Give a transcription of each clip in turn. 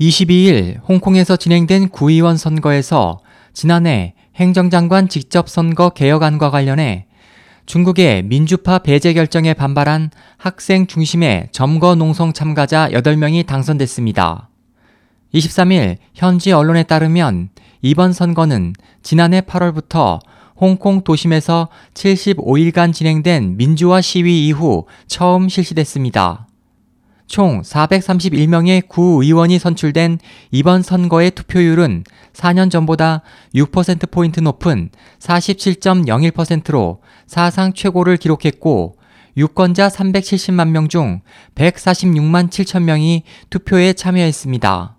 22일 홍콩에서 진행된 구의원 선거에서 지난해 행정장관 직접 선거 개혁안과 관련해 중국의 민주파 배제 결정에 반발한 학생 중심의 점거 농성 참가자 8명이 당선됐습니다. 23일 현지 언론에 따르면 이번 선거는 지난해 8월부터 홍콩 도심에서 75일간 진행된 민주화 시위 이후 처음 실시됐습니다. 총 431명의 구의원이 선출된 이번 선거의 투표율은 4년 전보다 6%포인트 높은 47.01%로 사상 최고를 기록했고, 유권자 370만 명 중 146만 7천 명이 투표에 참여했습니다.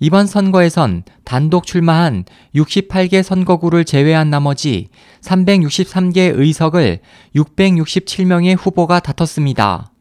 이번 선거에선 단독 출마한 68개 선거구를 제외한 나머지 363개 의석을 667명의 후보가 다퉜습니다.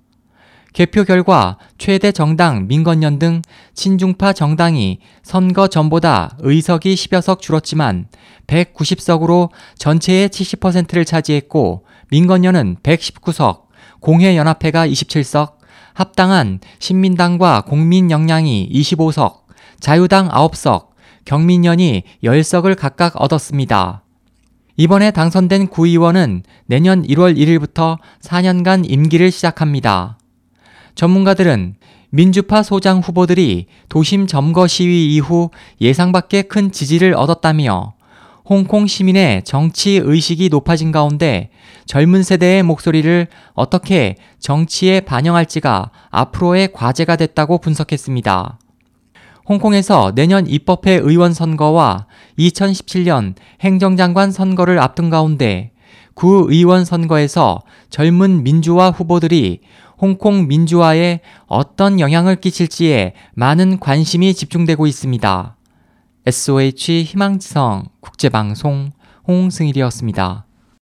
개표 결과 최대 정당 민건연 등 친중파 정당이 선거 전보다 의석이 10여 석 줄었지만 190석으로 전체의 70%를 차지했고 민건연은 119석, 공회연합회가 27석, 합당한 신민당과 국민영양이 25석, 자유당 9석, 경민련이 10석을 각각 얻었습니다. 이번에 당선된 구의원은 내년 1월 1일부터 4년간 임기를 시작합니다. 전문가들은 민주파 소장 후보들이 도심 점거 시위 이후 예상 밖의 큰 지지를 얻었다며 홍콩 시민의 정치 의식이 높아진 가운데 젊은 세대의 목소리를 어떻게 정치에 반영할지가 앞으로의 과제가 됐다고 분석했습니다. 홍콩에서 내년 입법회 의원 선거와 2017년 행정장관 선거를 앞둔 가운데 구의원 선거에서 젊은 민주화 후보들이 홍콩 민주화에 어떤 영향을 끼칠지에 많은 관심이 집중되고 있습니다. SOH 희망지성 국제방송 홍승일이었습니다.